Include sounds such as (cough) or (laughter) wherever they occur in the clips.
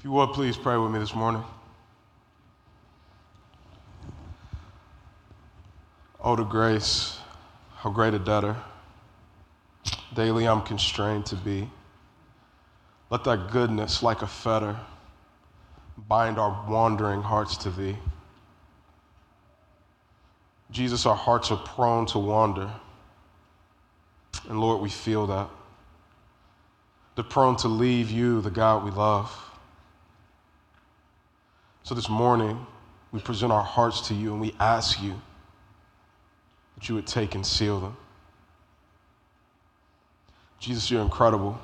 If you would, please pray with me this morning. Oh, the grace, how great a debtor. Daily I'm constrained to be. Let that goodness, like a fetter, bind our wandering hearts to thee. Jesus, our hearts are prone to wander. And Lord, we feel that. They're prone to leave you, the God we love. So this morning, we present our hearts to you and we ask you that you would take and seal them. Jesus, you're incredible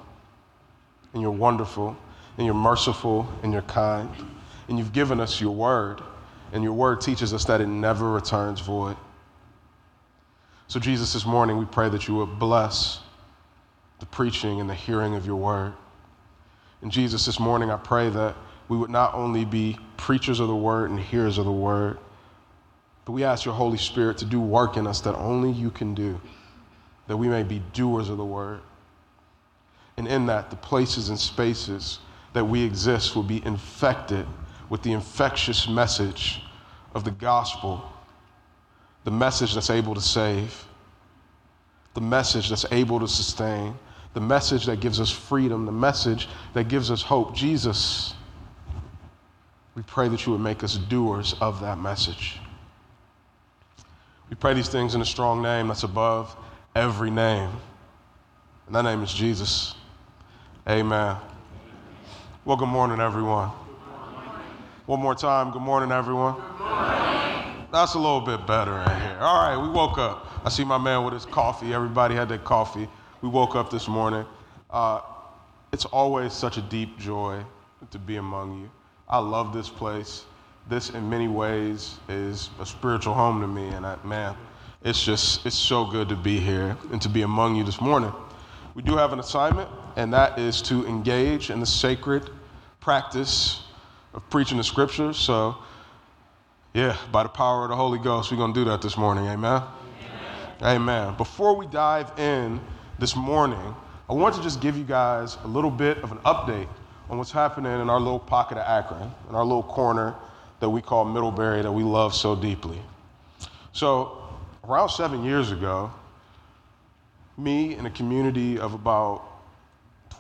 and you're wonderful and you're merciful and you're kind. And you've given us your word, and your word teaches us that it never returns void. So, Jesus, this morning we pray that you would bless the preaching and the hearing of your word. And Jesus, this morning I pray that we would not only be preachers of the word and hearers of the word, but we ask your Holy Spirit to do work in us that only you can do, that we may be doers of the word. And in that, the places and spaces that we exist will be infected with the infectious message of the gospel, the message that's able to save, the message that's able to sustain, the message that gives us freedom, the message that gives us hope. Jesus, we pray that you would make us doers of that message. We pray these things in a strong name that's above every name. And that name is Jesus. Amen. Well, good morning, everyone. One more time, good morning, everyone. Good morning. That's a little bit better in here. All right, we woke up. I see my man with his coffee. Everybody had their coffee. We woke up this morning. Uh, it's always such a deep joy to be among you. I love this place. This, in many ways, is a spiritual home to me. And I, man, it's just, it's so good to be here and to be among you this morning. We do have an assignment, and that is to engage in the sacred practice of preaching the scriptures. So, yeah, by the power of the Holy Ghost, we're going to do that this morning. Amen? Amen. Amen. Before we dive in this morning, I want to just give you guys a little bit of an update on what's happening in our little pocket of Akron, in our little corner that we call Middlebury that we love so deeply. So, around seven years ago, me and a community of about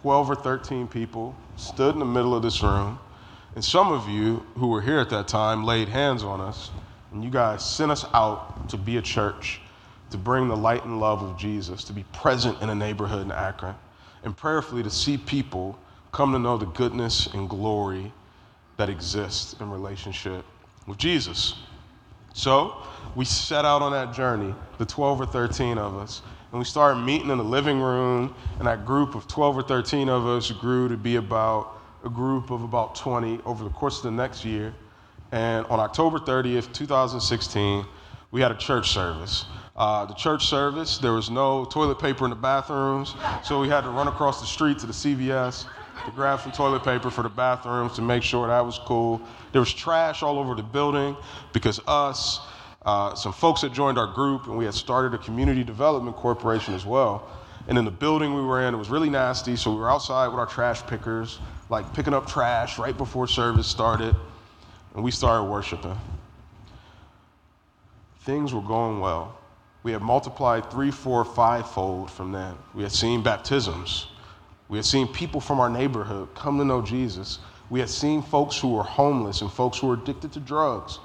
12 or 13 people stood in the middle of this room and some of you who were here at that time laid hands on us, and you guys sent us out to be a church, to bring the light and love of Jesus, to be present in a neighborhood in Akron, and prayerfully to see people come to know the goodness and glory that exists in relationship with Jesus. So we set out on that journey, the 12 or 13 of us, and we started meeting in the living room, and that group of 12 or 13 of us grew to be about a group of about 20 over the course of the next year. And on October 30th, 2016, we had a church service. Uh, the church service, there was no toilet paper in the bathrooms, so we had to run across the street to the CVS to grab some toilet paper for the bathrooms to make sure that was cool. There was trash all over the building because us, uh, some folks had joined our group, and we had started a community development corporation as well. And in the building we were in, it was really nasty, so we were outside with our trash pickers, like picking up trash right before service started, and we started worshiping. Things were going well. We had multiplied three, four, five fold from then. We had seen baptisms. We had seen people from our neighborhood come to know Jesus. We had seen folks who were homeless and folks who were addicted to drugs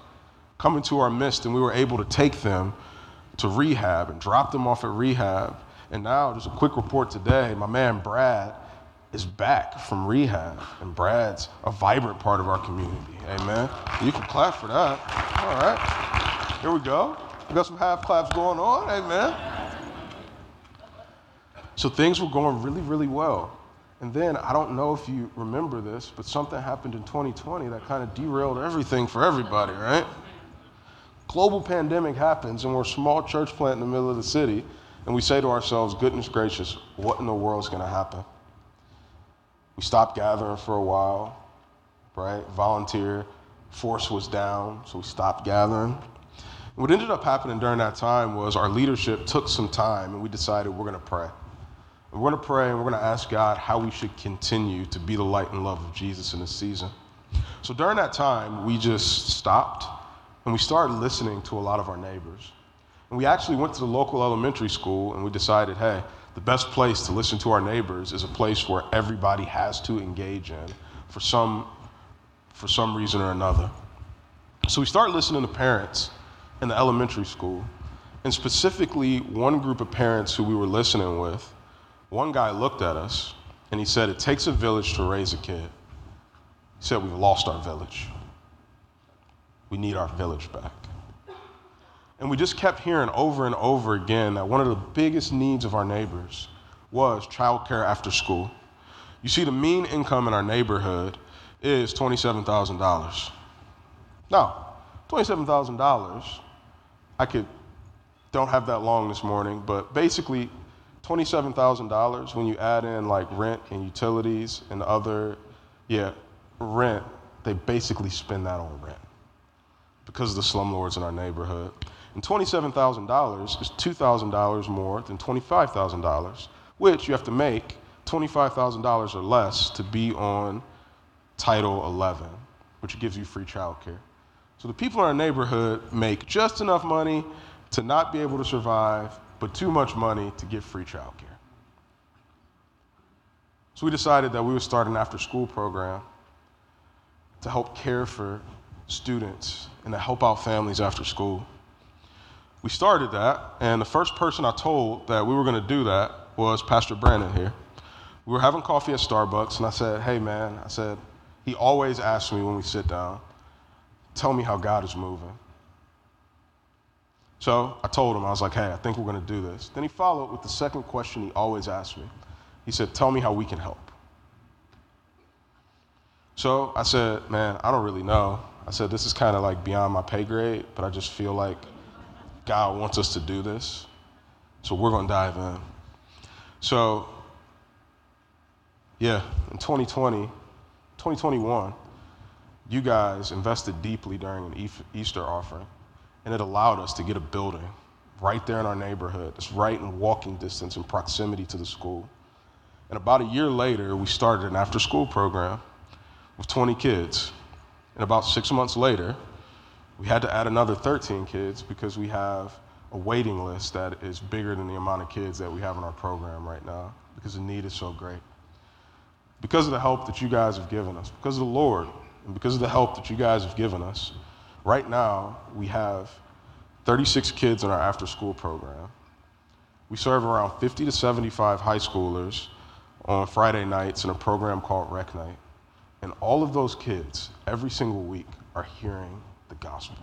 come into our midst, and we were able to take them to rehab and drop them off at rehab. And now, just a quick report today my man Brad is back from rehab, and Brad's a vibrant part of our community. Amen. You can clap for that. All right. Here we go. We got some half claps going on. Amen. So things were going really, really well. And then I don't know if you remember this, but something happened in 2020 that kind of derailed everything for everybody, right? Global pandemic happens, and we're a small church plant in the middle of the city, and we say to ourselves, goodness gracious, what in the world is going to happen? We stopped gathering for a while, right? Volunteer force was down, so we stopped gathering. What ended up happening during that time was our leadership took some time and we decided we're going to pray. We're going to pray and we're going to ask God how we should continue to be the light and love of Jesus in this season. So during that time, we just stopped and we started listening to a lot of our neighbors. And we actually went to the local elementary school and we decided, hey, the best place to listen to our neighbors is a place where everybody has to engage in for some, for some reason or another. So we started listening to parents in the elementary school, and specifically one group of parents who we were listening with, one guy looked at us and he said, It takes a village to raise a kid. He said, We've lost our village. We need our village back. And we just kept hearing over and over again that one of the biggest needs of our neighbors was childcare after school. You see, the mean income in our neighborhood is $27,000. Now, $27,000 I could don't have that long this morning, but basically $27,000 when you add in like rent and utilities and other, yeah, rent, they basically spend that on rent because of the slumlords in our neighborhood. And $27,000 is $2,000 more than $25,000, which you have to make $25,000 or less to be on Title 11, which gives you free childcare. So the people in our neighborhood make just enough money to not be able to survive, but too much money to get free childcare. So we decided that we would start an after school program to help care for students and to help out families after school. We started that, and the first person I told that we were going to do that was Pastor Brandon here. We were having coffee at Starbucks, and I said, Hey, man, I said, he always asks me when we sit down, Tell me how God is moving. So I told him, I was like, hey, I think we're going to do this. Then he followed with the second question he always asked me. He said, tell me how we can help. So I said, man, I don't really know. I said, this is kind of like beyond my pay grade, but I just feel like God wants us to do this. So we're going to dive in. So, yeah, in 2020, 2021, you guys invested deeply during an Easter offering, and it allowed us to get a building right there in our neighborhood. It's right in walking distance and proximity to the school. And about a year later, we started an after school program with 20 kids. And about six months later, we had to add another 13 kids because we have a waiting list that is bigger than the amount of kids that we have in our program right now because the need is so great. Because of the help that you guys have given us, because of the Lord, and because of the help that you guys have given us, right now we have 36 kids in our after school program. We serve around 50 to 75 high schoolers on Friday nights in a program called Rec Night. And all of those kids, every single week, are hearing the gospel.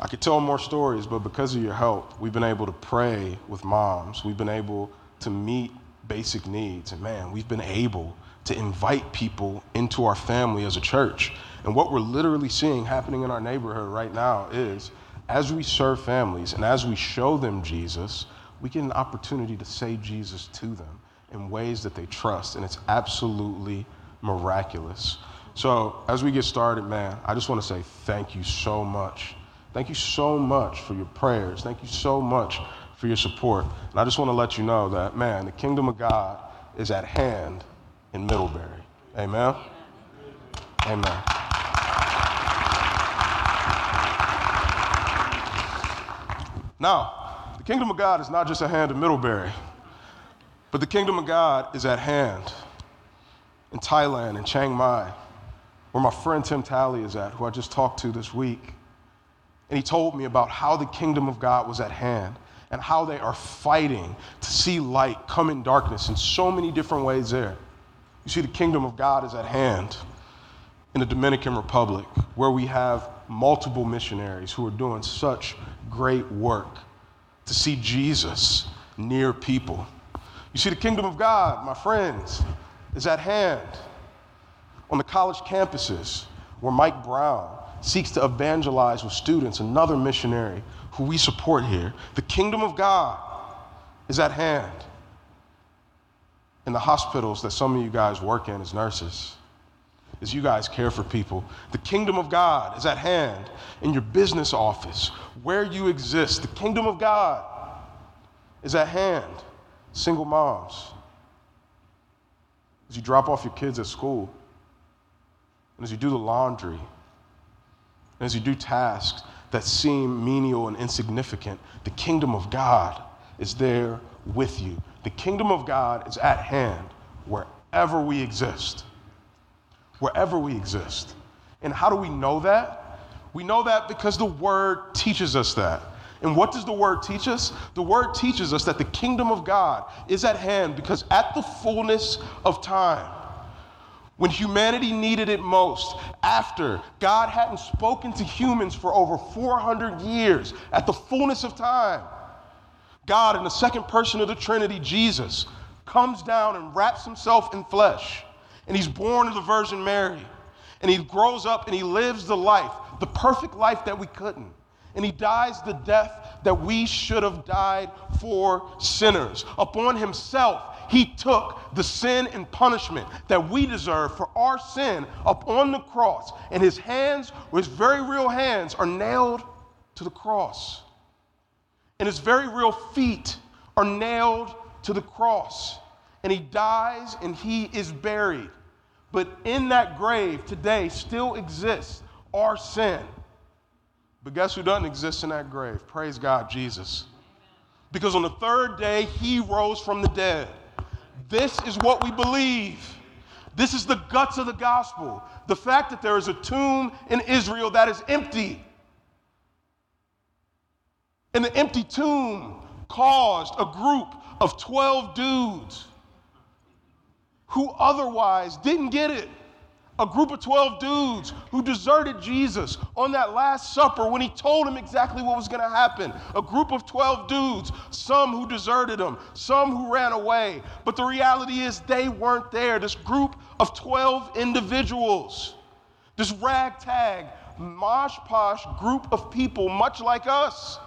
I could tell more stories, but because of your help, we've been able to pray with moms. We've been able to meet basic needs. And man, we've been able to invite people into our family as a church. And what we're literally seeing happening in our neighborhood right now is as we serve families and as we show them Jesus, we get an opportunity to say Jesus to them in ways that they trust. And it's absolutely miraculous. So, as we get started, man, I just want to say thank you so much Thank you so much for your prayers. Thank you so much for your support. And I just want to let you know that, man, the kingdom of God is at hand in Middlebury. Amen. Amen. Now, the kingdom of God is not just at hand in Middlebury, but the kingdom of God is at hand in Thailand, in Chiang Mai, where my friend Tim Talley is at, who I just talked to this week. And he told me about how the kingdom of God was at hand and how they are fighting to see light come in darkness in so many different ways there. You see, the kingdom of God is at hand in the Dominican Republic, where we have multiple missionaries who are doing such great work to see Jesus near people. You see, the kingdom of God, my friends, is at hand on the college campuses where Mike Brown seeks to evangelize with students, another missionary who we support here. The kingdom of God is at hand in the hospitals that some of you guys work in as nurses, as you guys care for people. The kingdom of God is at hand in your business office, where you exist. The kingdom of God is at hand. Single moms, as you drop off your kids at school, and as you do the laundry, and as you do tasks that seem menial and insignificant, the kingdom of God is there with you. The kingdom of God is at hand wherever we exist. Wherever we exist. And how do we know that? We know that because the word teaches us that. And what does the word teach us? The word teaches us that the kingdom of God is at hand because at the fullness of time, when humanity needed it most, after God hadn't spoken to humans for over 400 years, at the fullness of time, God, in the second person of the Trinity, Jesus, comes down and wraps himself in flesh. And he's born of the Virgin Mary. And he grows up and he lives the life, the perfect life that we couldn't. And he dies the death that we should have died for sinners. Upon himself, he took the sin and punishment that we deserve for our sin upon the cross. And his hands, his very real hands, are nailed to the cross and his very real feet are nailed to the cross. And he dies and he is buried. But in that grave today still exists our sin. But guess who doesn't exist in that grave? Praise God, Jesus. Because on the third day, he rose from the dead. This is what we believe. This is the guts of the gospel. The fact that there is a tomb in Israel that is empty and the empty tomb caused a group of 12 dudes who otherwise didn't get it. A group of 12 dudes who deserted Jesus on that Last Supper when he told him exactly what was going to happen. A group of 12 dudes, some who deserted him, some who ran away. But the reality is they weren't there. This group of 12 individuals, this ragtag, mosh posh group of people, much like us,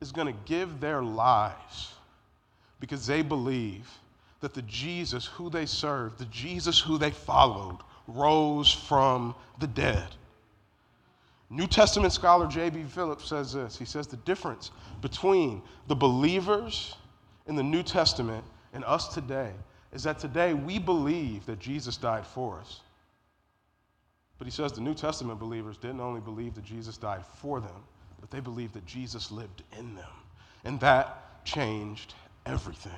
is going to give their lives because they believe that the Jesus who they served, the Jesus who they followed, rose from the dead. New Testament scholar J.B. Phillips says this. He says the difference between the believers in the New Testament and us today is that today we believe that Jesus died for us. But he says the New Testament believers didn't only believe that Jesus died for them, but they believed that Jesus lived in them. And that changed everything.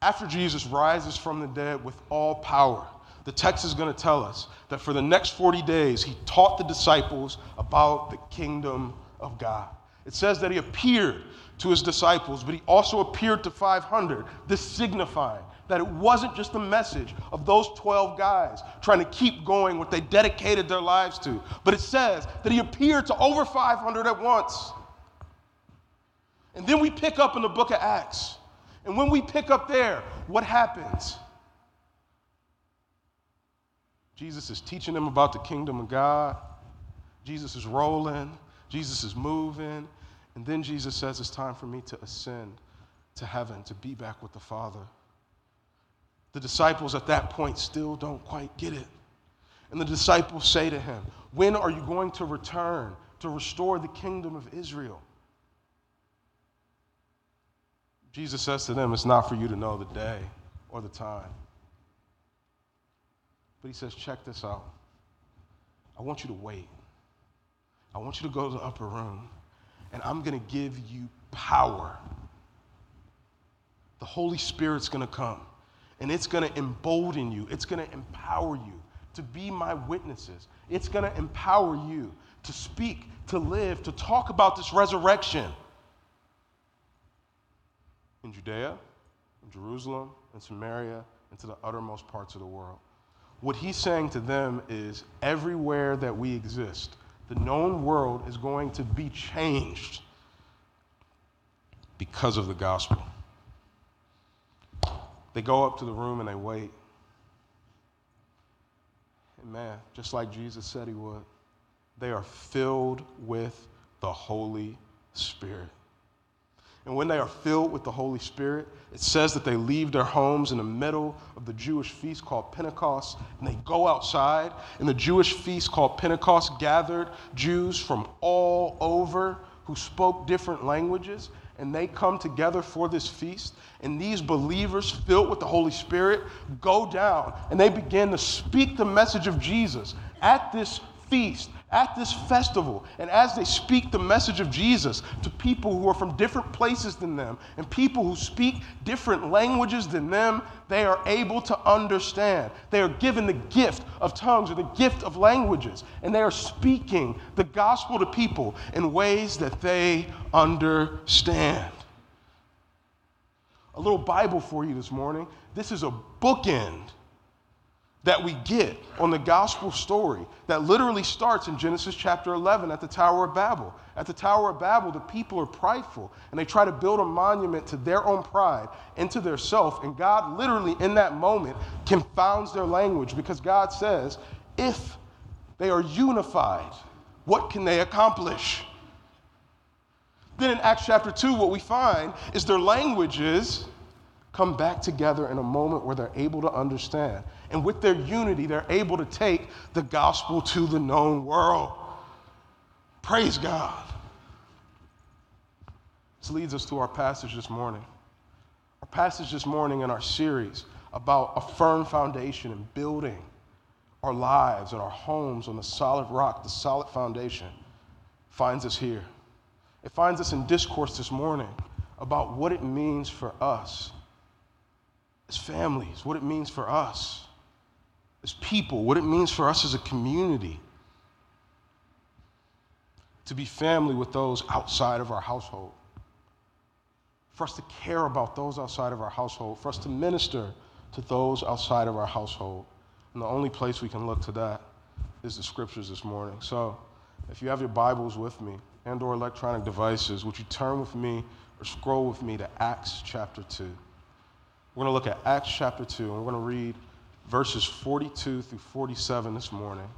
After Jesus rises from the dead with all power, the text is going to tell us that for the next 40 days, he taught the disciples about the kingdom of God. It says that he appeared to his disciples, but he also appeared to 500, this signifying that it wasn't just the message of those 12 guys trying to keep going what they dedicated their lives to, but it says that he appeared to over 500 at once. And then we pick up in the book of Acts. And when we pick up there, what happens? Jesus is teaching them about the kingdom of God. Jesus is rolling. Jesus is moving. And then Jesus says, It's time for me to ascend to heaven, to be back with the Father. The disciples at that point still don't quite get it. And the disciples say to him, When are you going to return to restore the kingdom of Israel? Jesus says to them, It's not for you to know the day or the time. But he says, Check this out. I want you to wait. I want you to go to the upper room, and I'm going to give you power. The Holy Spirit's going to come and it's going to embolden you, it's going to empower you to be my witnesses. It's going to empower you to speak, to live, to talk about this resurrection in Judea, in Jerusalem, in Samaria, and to the uttermost parts of the world. What he's saying to them is everywhere that we exist, the known world is going to be changed because of the gospel. They go up to the room and they wait. And man, just like Jesus said he would, they are filled with the Holy Spirit. And when they are filled with the Holy Spirit, it says that they leave their homes in the middle of the Jewish feast called Pentecost, and they go outside. And the Jewish feast called Pentecost gathered Jews from all over who spoke different languages, and they come together for this feast. And these believers, filled with the Holy Spirit, go down and they begin to speak the message of Jesus at this feast at this festival and as they speak the message of Jesus to people who are from different places than them and people who speak different languages than them, they are able to understand. They are given the gift of tongues or the gift of languages, and they are speaking the gospel to people in ways that they understand. A little Bible for you this morning. This is a bookend that we get on the gospel story that literally starts in Genesis chapter 11 at the Tower of Babel. At the Tower of Babel, the people are prideful and they try to build a monument to their own pride and to their self. And God, literally, in that moment, confounds their language because God says, if they are unified, what can they accomplish? Then in Acts chapter 2, what we find is their languages come back together in a moment where they're able to understand. And with their unity, they're able to take the gospel to the known world. Praise God. This leads us to our passage this morning. Our passage this morning in our series about a firm foundation and building our lives and our homes on the solid rock, the solid foundation, finds us here. It finds us in discourse this morning about what it means for us as families, what it means for us as people, what it means for us as a community to be family with those outside of our household, for us to care about those outside of our household, for us to minister to those outside of our household. And the only place we can look to that is the scriptures this morning. So if you have your Bibles with me and or electronic devices, would you turn with me or scroll with me to Acts chapter 2. We're going to look at Acts chapter 2, and we're going to read verses 42 through 47 this morning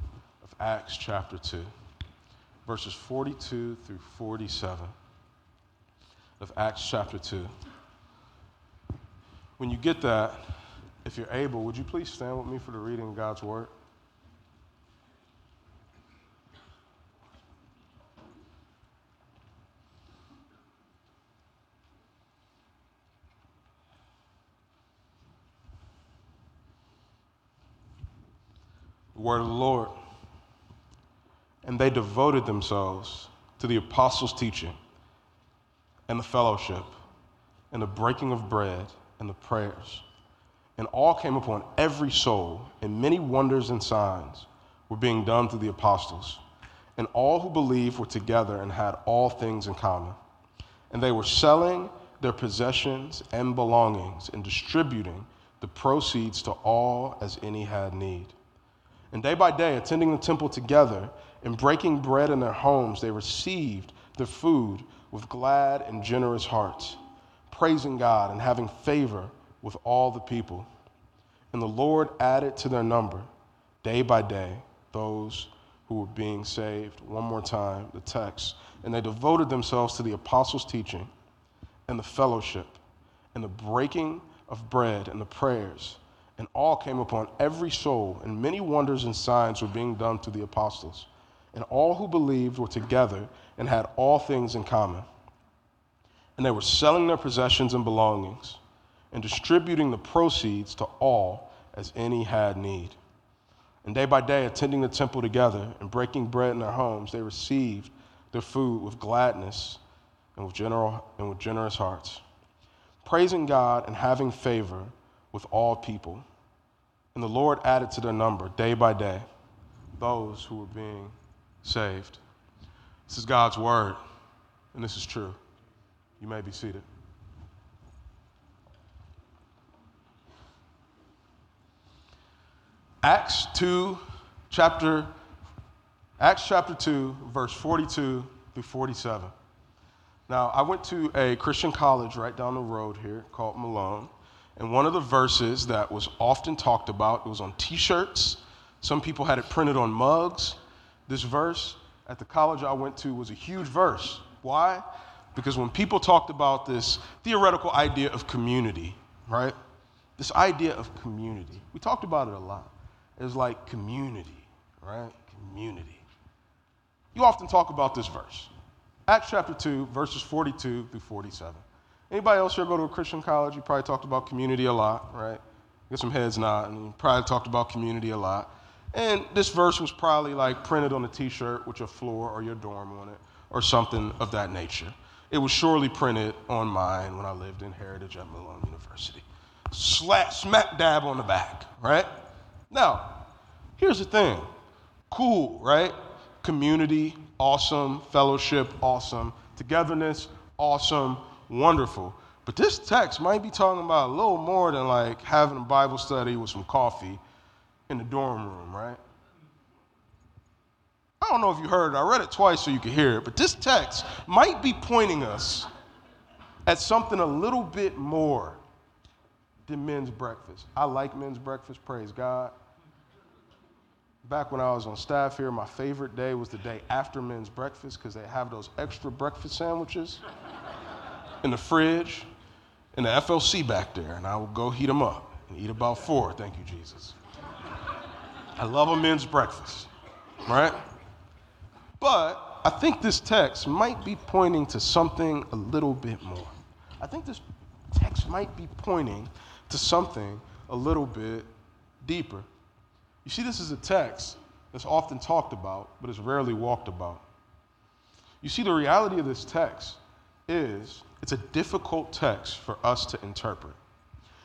of Acts chapter 2. Verses 42 through 47 of Acts chapter 2. When you get that, if you're able, would you please stand with me for the reading of God's word? Word of the Lord. And they devoted themselves to the apostles' teaching and the fellowship and the breaking of bread and the prayers. And all came upon every soul, and many wonders and signs were being done through the apostles. And all who believed were together and had all things in common. And they were selling their possessions and belongings and distributing the proceeds to all as any had need. And day by day, attending the temple together and breaking bread in their homes, they received the food with glad and generous hearts, praising God and having favor with all the people. And the Lord added to their number, day by day, those who were being saved. One more time, the text. And they devoted themselves to the apostles' teaching and the fellowship and the breaking of bread and the prayers and all came upon every soul, and many wonders and signs were being done to the apostles. And all who believed were together and had all things in common. And they were selling their possessions and belongings and distributing the proceeds to all as any had need. And day by day, attending the temple together and breaking bread in their homes, they received their food with gladness and with, general, and with generous hearts, praising God and having favor with all people. And the Lord added to their number day by day those who were being saved. This is God's word, and this is true. You may be seated. Acts 2, chapter, Acts chapter 2, verse 42 through 47. Now, I went to a Christian college right down the road here called Malone, and one of the verses that was often talked about, it was on t shirts. Some people had it printed on mugs. This verse at the college I went to was a huge verse. Why? Because when people talked about this theoretical idea of community, right? This idea of community, we talked about it a lot. It's like community, right? Community. You often talk about this verse. Acts chapter 2, verses 42 through 47. Anybody else here go to a Christian college? You probably talked about community a lot, right? Get some heads nodding. You probably talked about community a lot. And this verse was probably like printed on a t shirt with your floor or your dorm on it or something of that nature. It was surely printed on mine when I lived in Heritage at Malone University. Slap, smack dab on the back, right? Now, here's the thing cool, right? Community, awesome. Fellowship, awesome. Togetherness, awesome. Wonderful. But this text might be talking about a little more than like having a Bible study with some coffee in the dorm room, right? I don't know if you heard it. I read it twice so you could hear it, but this text might be pointing us at something a little bit more than men's breakfast. I like men's breakfast, praise God. Back when I was on staff here, my favorite day was the day after men's breakfast because they have those extra breakfast sandwiches in the fridge in the FLC back there, and I will go heat them up and eat about four. Thank you, Jesus. I love a men's breakfast, right? But I think this text might be pointing to something a little bit more. I think this text might be pointing to something a little bit deeper. You see, this is a text that's often talked about, but is rarely walked about. You see, the reality of this text is it's a difficult text for us to interpret.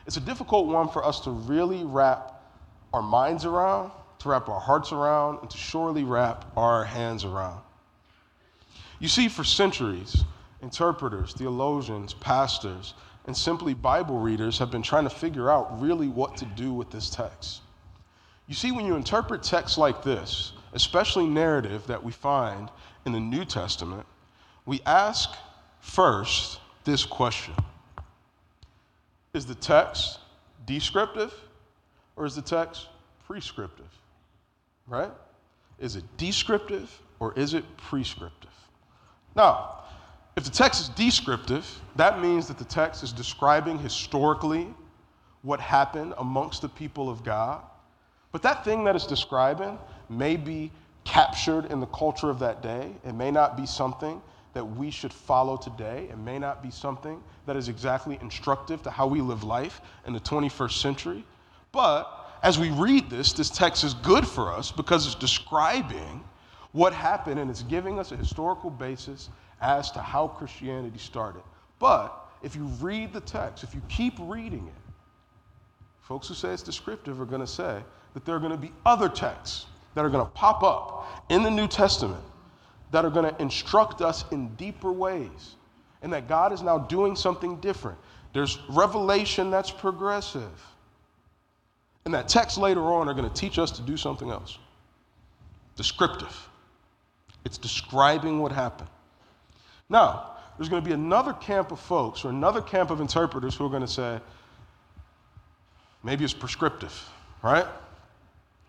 It's a difficult one for us to really wrap our minds around, to wrap our hearts around, and to surely wrap our hands around. You see, for centuries, interpreters, theologians, pastors, and simply Bible readers have been trying to figure out really what to do with this text. You see, when you interpret texts like this, especially narrative that we find in the New Testament, we ask first this question Is the text descriptive or is the text prescriptive? Right? Is it descriptive or is it prescriptive? Now, if the text is descriptive, that means that the text is describing historically what happened amongst the people of God. But that thing that it's describing may be captured in the culture of that day. It may not be something that we should follow today. It may not be something that is exactly instructive to how we live life in the 21st century. But as we read this, this text is good for us because it's describing what happened and it's giving us a historical basis as to how Christianity started. But if you read the text, if you keep reading it, folks who say it's descriptive are going to say that there are going to be other texts that are going to pop up in the New Testament that are going to instruct us in deeper ways and that God is now doing something different. There's revelation that's progressive. And that text later on are going to teach us to do something else descriptive. It's describing what happened. Now, there's going to be another camp of folks or another camp of interpreters who are going to say, maybe it's prescriptive, right?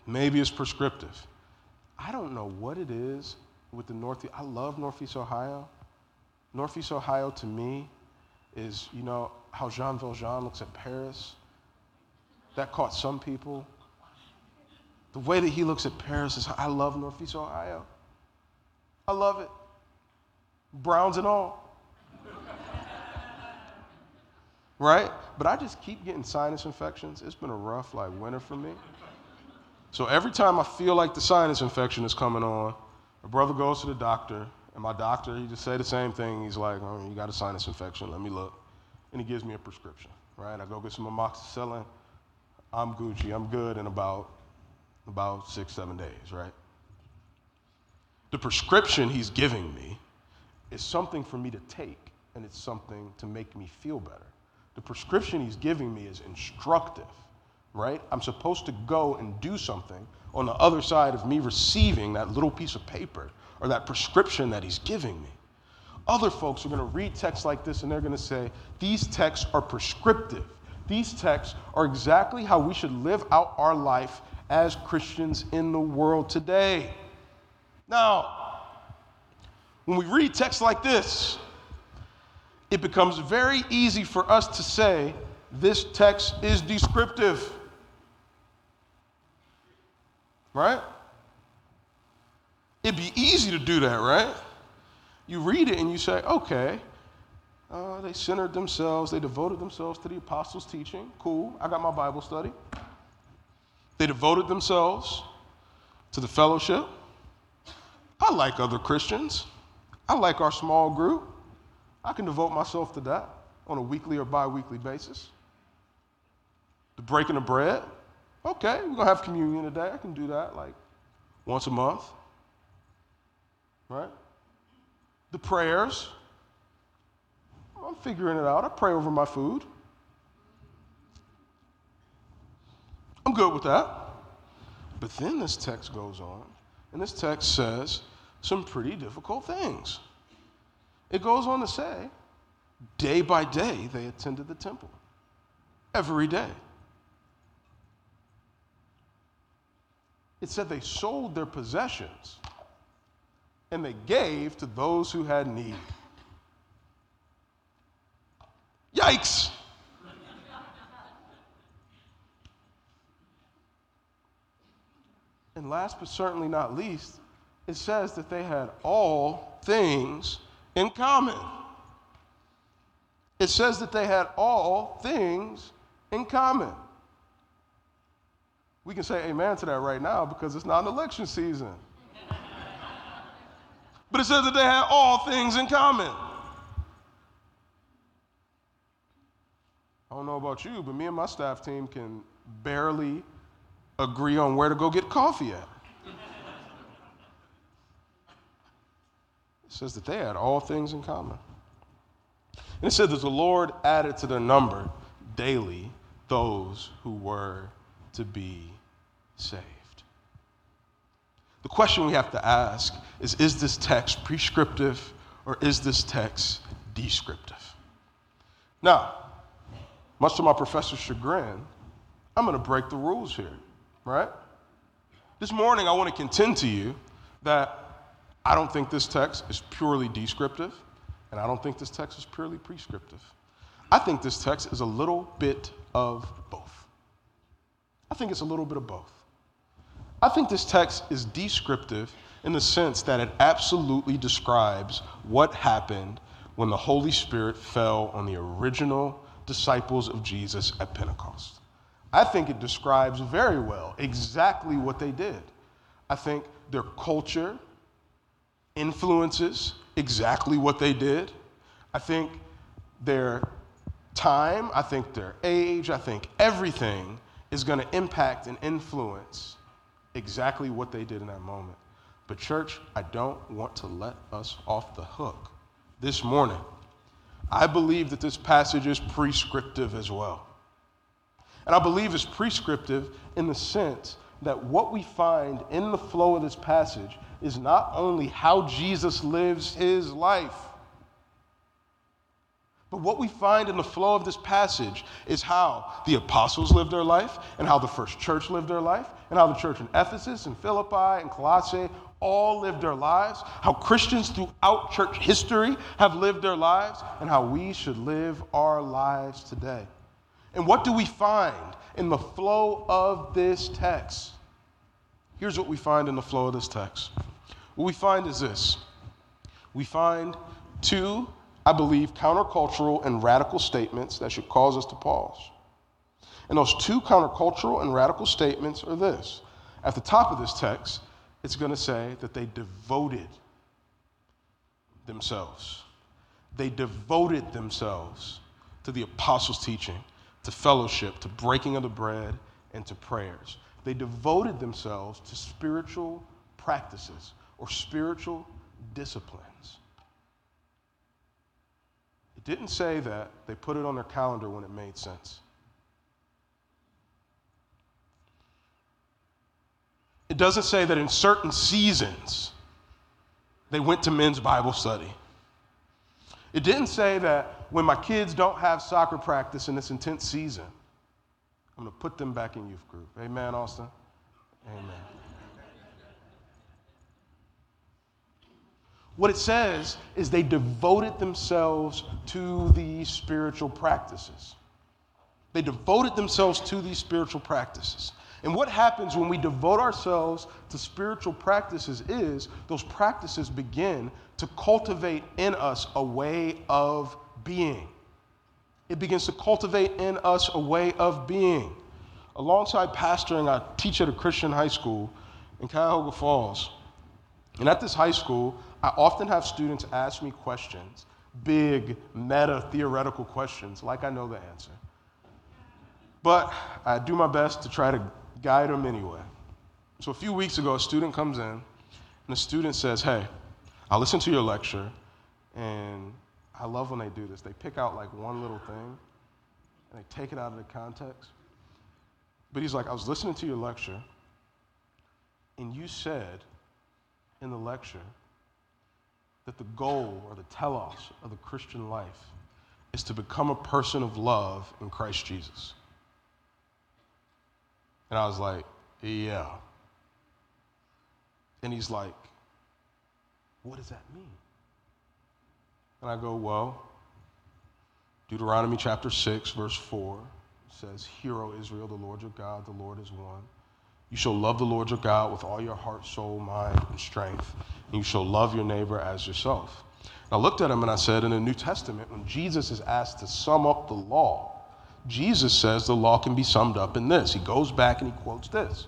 Maybe it's prescriptive. I don't know what it is with the Northeast. I love Northeast Ohio. Northeast Ohio to me is, you know, how Jean Valjean looks at Paris. That caught some people. The way that he looks at Paris is, I love Northeast Ohio. I love it. Browns and all. (laughs) right? But I just keep getting sinus infections. It's been a rough like winter for me. So every time I feel like the sinus infection is coming on, my brother goes to the doctor, and my doctor, he just say the same thing. He's like, oh, you got a sinus infection, let me look. And he gives me a prescription, right? I go get some amoxicillin. I'm Gucci, I'm good in about, about six, seven days, right? The prescription he's giving me is something for me to take, and it's something to make me feel better. The prescription he's giving me is instructive, right? I'm supposed to go and do something on the other side of me receiving that little piece of paper or that prescription that he's giving me. Other folks are going to read texts like this and they're going to say, These texts are prescriptive. These texts are exactly how we should live out our life as Christians in the world today. Now, when we read texts like this, it becomes very easy for us to say this text is descriptive. Right? It'd be easy to do that, right? You read it and you say, okay, uh, they centered themselves, they devoted themselves to the apostles' teaching. Cool, I got my Bible study. They devoted themselves to the fellowship. I like other Christians. I like our small group. I can devote myself to that on a weekly or bi weekly basis. The breaking of bread. Okay, we're going to have communion today. I can do that like once a month. Right? The prayers. I'm figuring it out. I pray over my food. I'm good with that. But then this text goes on, and this text says some pretty difficult things. It goes on to say, day by day they attended the temple. Every day. It said they sold their possessions and they gave to those who had need. Yikes! and last but certainly not least, it says that they had all things in common. It says that they had all things in common. We can say amen to that right now because it's not an election season. but it says that they had all things in common. I don't know about you, but me and my staff team can barely agree on where to go get coffee at. It says that they had all things in common. And it says that the Lord added to their number daily those who were to be saved. The question we have to ask is Is this text prescriptive or is this text descriptive? Now, much to my professor's chagrin, I'm going to break the rules here, right? This morning, I want to contend to you that I don't think this text is purely descriptive, and I don't think this text is purely prescriptive. I think this text is a little bit of both. I think it's a little bit of both. I think this text is descriptive in the sense that it absolutely describes what happened when the Holy Spirit fell on the original disciples of Jesus at Pentecost. I think it describes very well exactly what they did. I think their culture, influences exactly what they did. I think their time, I think their age, I think everything is going to impact and influence exactly what they did in that moment. But, church, I don't want to let us off the hook this morning. I believe that this passage is prescriptive as well. And I believe it's prescriptive in the sense that what we find in the flow of this passage is not only how Jesus lives his life, but what we find in the flow of this passage is how the apostles lived their life, and how the first church lived their life, and how the church in Ephesus and Philippi and Colossae all lived their lives, how Christians throughout church history have lived their lives, and how we should live our lives today. And what do we find in the flow of this text? Here's what we find in the flow of this text. What we find is this we find two, I believe, countercultural and radical statements that should cause us to pause. And those two countercultural and radical statements are this. At the top of this text, it's going to say that they devoted themselves. They devoted themselves to the apostles' teaching, to fellowship, to breaking of the bread, and to prayers. They devoted themselves to spiritual practices or spiritual disciplines. It didn't say that. They put it on their calendar when it made sense. It doesn't say that in certain seasons they went to men's Bible study. It didn't say that when my kids don't have soccer practice in this intense season, I'm going to put them back in youth group. Amen, Austin? Amen. What it says is they devoted themselves to these spiritual practices. They devoted themselves to these spiritual practices. And what happens when we devote ourselves to spiritual practices is those practices begin to cultivate in us a way of being. It begins to cultivate in us a way of being. Alongside pastoring, I teach at a Christian high school in Cuyahoga Falls. And at this high school, I often have students ask me questions, big, meta, theoretical questions, like I know the answer. But I do my best to try to guide them anyway. So a few weeks ago, a student comes in, and the student says, Hey, I listened to your lecture, and I love when they do this. They pick out like one little thing, and they take it out of the context. But he's like, I was listening to your lecture, and you said in the lecture that the goal or the telos of the Christian life is to become a person of love in Christ Jesus. And I was like, yeah. And he's like, what does that mean? And I go, well, Deuteronomy chapter 6, verse 4 says, Hear, O Israel, the Lord your God, the Lord is one. You shall love the Lord your God with all your heart, soul, mind, and strength. And you shall love your neighbor as yourself. And I looked at him and I said, in the New Testament, when Jesus is asked to sum up the law, Jesus says the law can be summed up in this. He goes back and he quotes this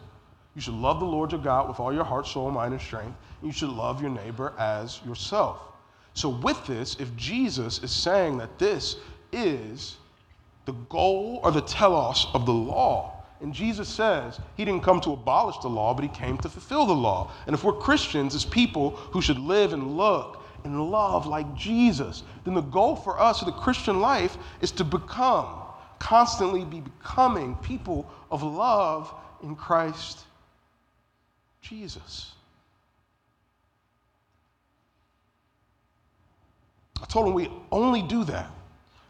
You should love the Lord your God with all your heart, soul, mind, and strength. And you should love your neighbor as yourself. So, with this, if Jesus is saying that this is the goal or the telos of the law, and Jesus says he didn't come to abolish the law, but he came to fulfill the law. And if we're Christians as people who should live and look and love like Jesus, then the goal for us the Christian life is to become, constantly be becoming people of love in Christ Jesus. I told him we only do that.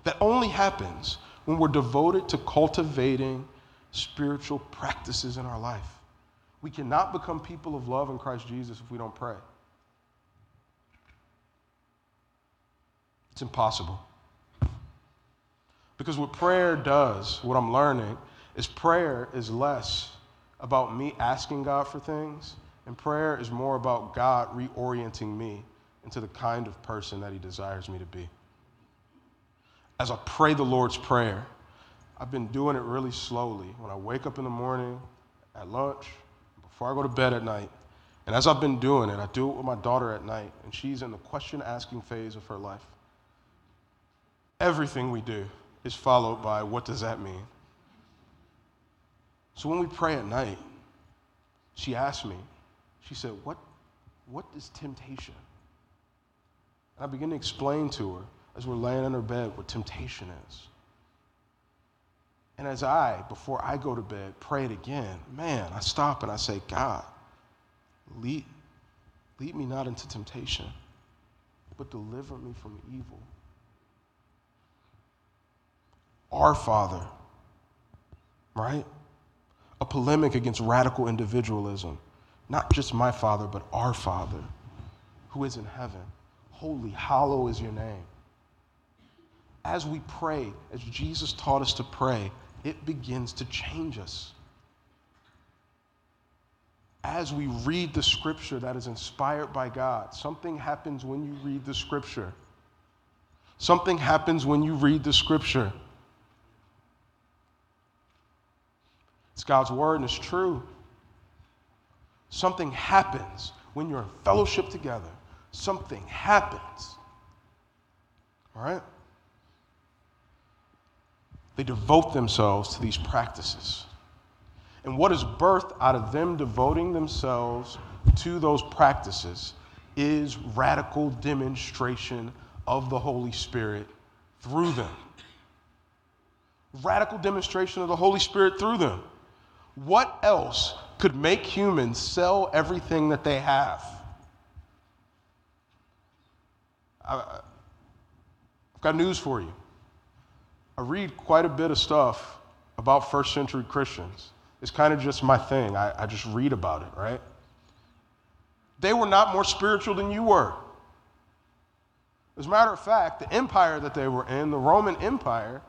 That only happens when we're devoted to cultivating spiritual practices in our life. We cannot become people of love in Christ Jesus if we don't pray. It's impossible. Because what prayer does, what I'm learning, is prayer is less about me asking God for things, and prayer is more about God reorienting me into the kind of person that He desires me to be. As I pray the Lord's Prayer, I've been doing it really slowly. When I wake up in the morning, at lunch, before I go to bed at night, and as I've been doing it, I do it with my daughter at night, and she's in the question asking phase of her life. Everything we do is followed by what does that mean? So when we pray at night, she asked me, she said, What, what is temptation? And I begin to explain to her as we're laying in her bed what temptation is. And as I, before I go to bed, pray it again, man, I stop and I say, God, lead, lead me not into temptation, but deliver me from evil. Our Father, right? A polemic against radical individualism. Not just my Father, but our Father who is in heaven. Holy, hollow is your name. As we pray, as Jesus taught us to pray, it begins to change us. As we read the scripture that is inspired by God, something happens when you read the scripture. Something happens when you read the scripture. It's God's word and it's true. Something happens when you're in fellowship together. Something happens. All right? They devote themselves to these practices. And what is birthed out of them devoting themselves to those practices is radical demonstration of the Holy Spirit through them. Radical demonstration of the Holy Spirit through them. What else could make humans sell everything that they have. I've got news for you. I read quite a bit of stuff about first century Christians. It's kind of just my thing. I, I just read about it, right? They were not more spiritual than you were. As a matter of fact, the empire that they were in, the Roman Empire,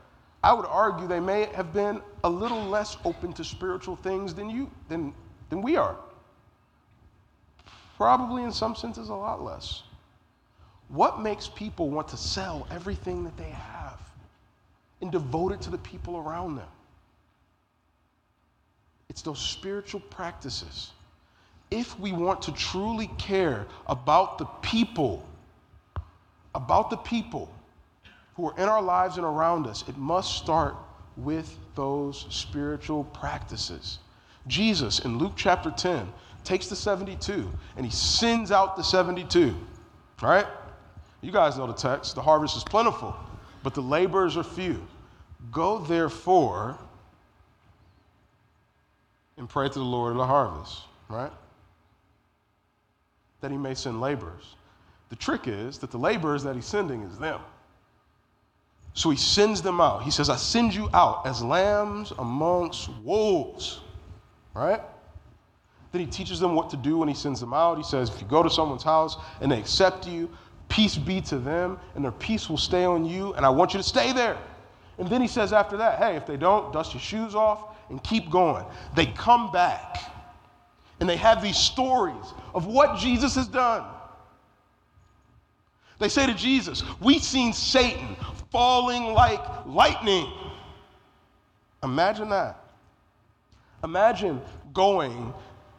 I would argue they may have been a little less open to spiritual things than you than, than we are. Probably in some senses a lot less. What makes people want to sell everything that they have and devote it to the people around them? It's those spiritual practices. If we want to truly care about the people, about the people who are in our lives and around us, it must start with those spiritual practices. Jesus in Luke chapter 10 takes the 72 and he sends out the 72. Right? You guys know the text. The harvest is plentiful, but the laborers are few. Go therefore and pray to the Lord of the harvest, right? That he may send laborers. The trick is that the laborers that he's sending is them. So he sends them out. He says, I send you out as lambs amongst wolves, right? Then he teaches them what to do when he sends them out. He says, if you go to someone's house and they accept you, peace be to them, and their peace will stay on you, and I want you to stay there. And then he says after that, hey, if they don't, dust your shoes off and keep going. They come back and they have these stories of what Jesus has done. They say to Jesus, We've seen Satan falling like lightning. Imagine that. Imagine going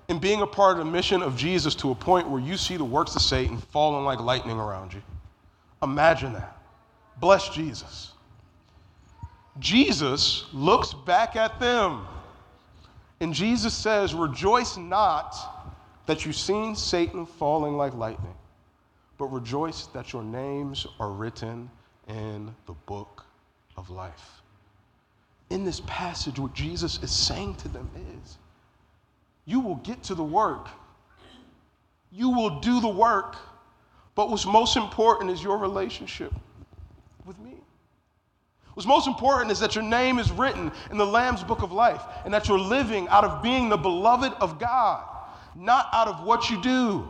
and being a part of the mission of Jesus to a point where you see the works of Satan falling like lightning around you. Imagine that. Bless Jesus. Jesus looks back at them and Jesus says, Rejoice not that you've seen Satan falling like lightning, but rejoice that your names are written in the book of life. In this passage, what Jesus is saying to them is, You will get to the work, you will do the work, but what's most important is your relationship. What's most important is that your name is written in the Lamb's book of life and that you're living out of being the beloved of God, not out of what you do.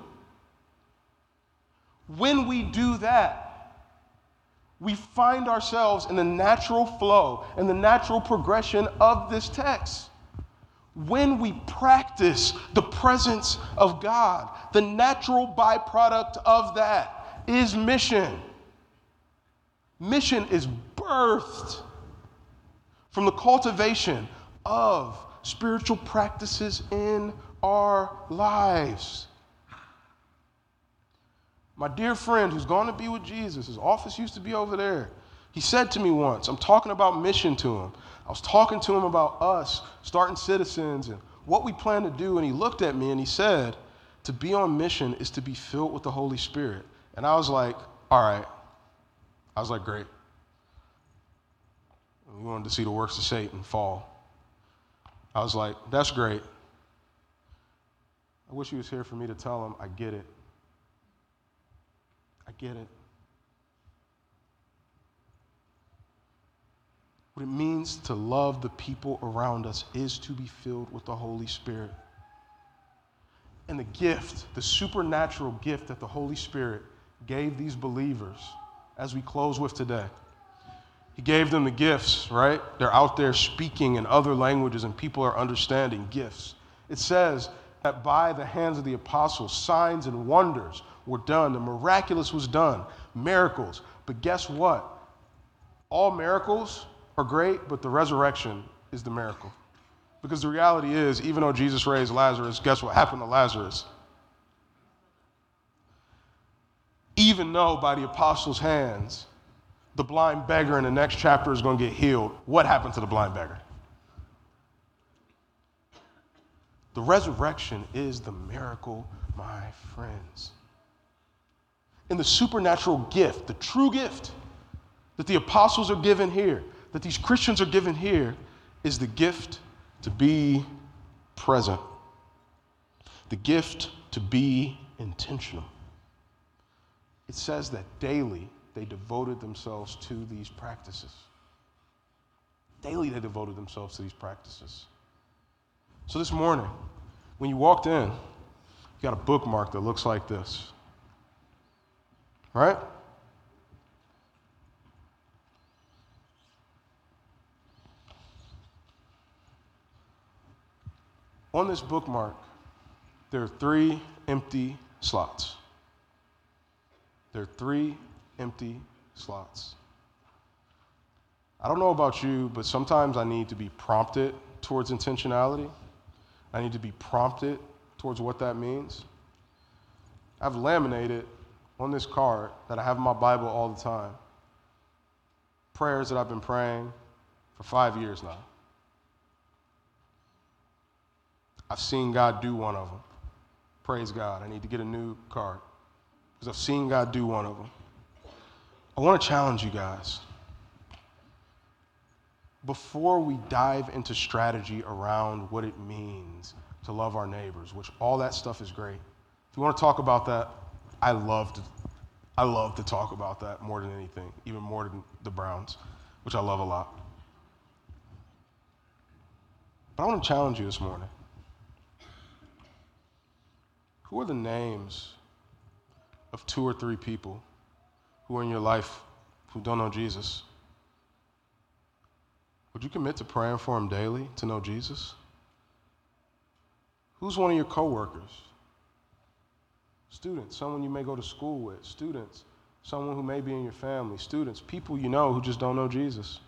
When we do that, we find ourselves in the natural flow and the natural progression of this text. When we practice the presence of God, the natural byproduct of that is mission. Mission is birthed from the cultivation of spiritual practices in our lives. My dear friend who's going to be with Jesus, his office used to be over there. He said to me once, I'm talking about mission to him. I was talking to him about us, starting citizens, and what we plan to do. And he looked at me and he said, To be on mission is to be filled with the Holy Spirit. And I was like, All right. I was like, Great. We wanted to see the works of Satan fall. I was like, That's great. I wish he was here for me to tell him, I get it. I get it. What it means to love the people around us is to be filled with the Holy Spirit. And the gift, the supernatural gift that the Holy Spirit gave these believers as we close with today. He gave them the gifts, right? They're out there speaking in other languages and people are understanding gifts. It says that by the hands of the apostles, signs and wonders were done. The miraculous was done, miracles. But guess what? All miracles are great, but the resurrection is the miracle. Because the reality is, even though Jesus raised Lazarus, guess what happened to Lazarus? Even though by the apostles' hands, the blind beggar in the next chapter is going to get healed, what happened to the blind beggar? The resurrection is the miracle, my friends And the supernatural gift, the true gift that the apostles are given here, that these Christians are given here, is the gift to be present the gift to be intentional. It says that daily they devoted themselves to these practices. Daily they devoted themselves to these practices. So this morning, when you walked in, you got a bookmark that looks like this. Right? On this bookmark, there are three empty slots. There are three empty slots. I don't know about you, but sometimes I need to be prompted towards intentionality. I need to be prompted towards what that means. I've laminated on this card that I have in my Bible all the time prayers that I've been praying for five years now. I've seen God do one of them. Praise God. I need to get a new card because I've seen God do one of them. I want to challenge you guys. Before we dive into strategy around what it means to love our neighbors, which all that stuff is great. If you want to talk about that, I love to, I love to talk about that more than anything, even more than the Browns, which I love a lot. But I want to challenge you this morning. Who are the names of two or three people who are in your life who don't know Jesus? Would you commit to praying for them daily to know Jesus? Who's one of your coworkers? Students, someone you may go to school with, students, someone who may be in your family, students, people you know who just don't know Jesus.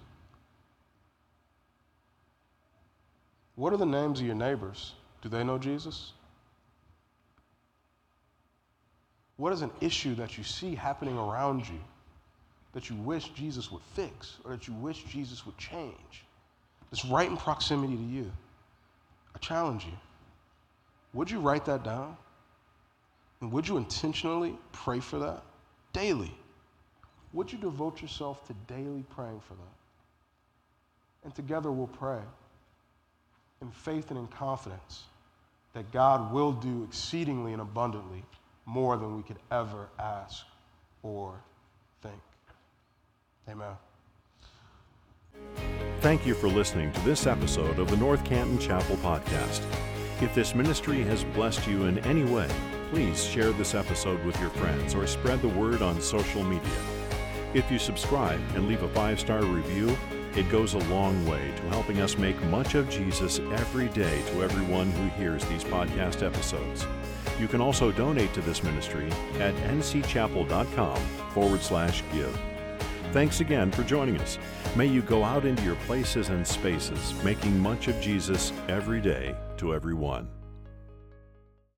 What are the names of your neighbors? Do they know Jesus? What is an issue that you see happening around you that you wish Jesus would fix or that you wish Jesus would change? It's right in proximity to you. I challenge you. Would you write that down? And would you intentionally pray for that daily? Would you devote yourself to daily praying for that? And together we'll pray in faith and in confidence that God will do exceedingly and abundantly more than we could ever ask or think. Amen. Thank you for listening to this episode of the North Canton Chapel Podcast. If this ministry has blessed you in any way, please share this episode with your friends or spread the word on social media. If you subscribe and leave a five star review, it goes a long way to helping us make much of Jesus every day to everyone who hears these podcast episodes. You can also donate to this ministry at ncchapel.com forward slash give. Thanks again for joining us. May you go out into your places and spaces, making much of Jesus every day to everyone.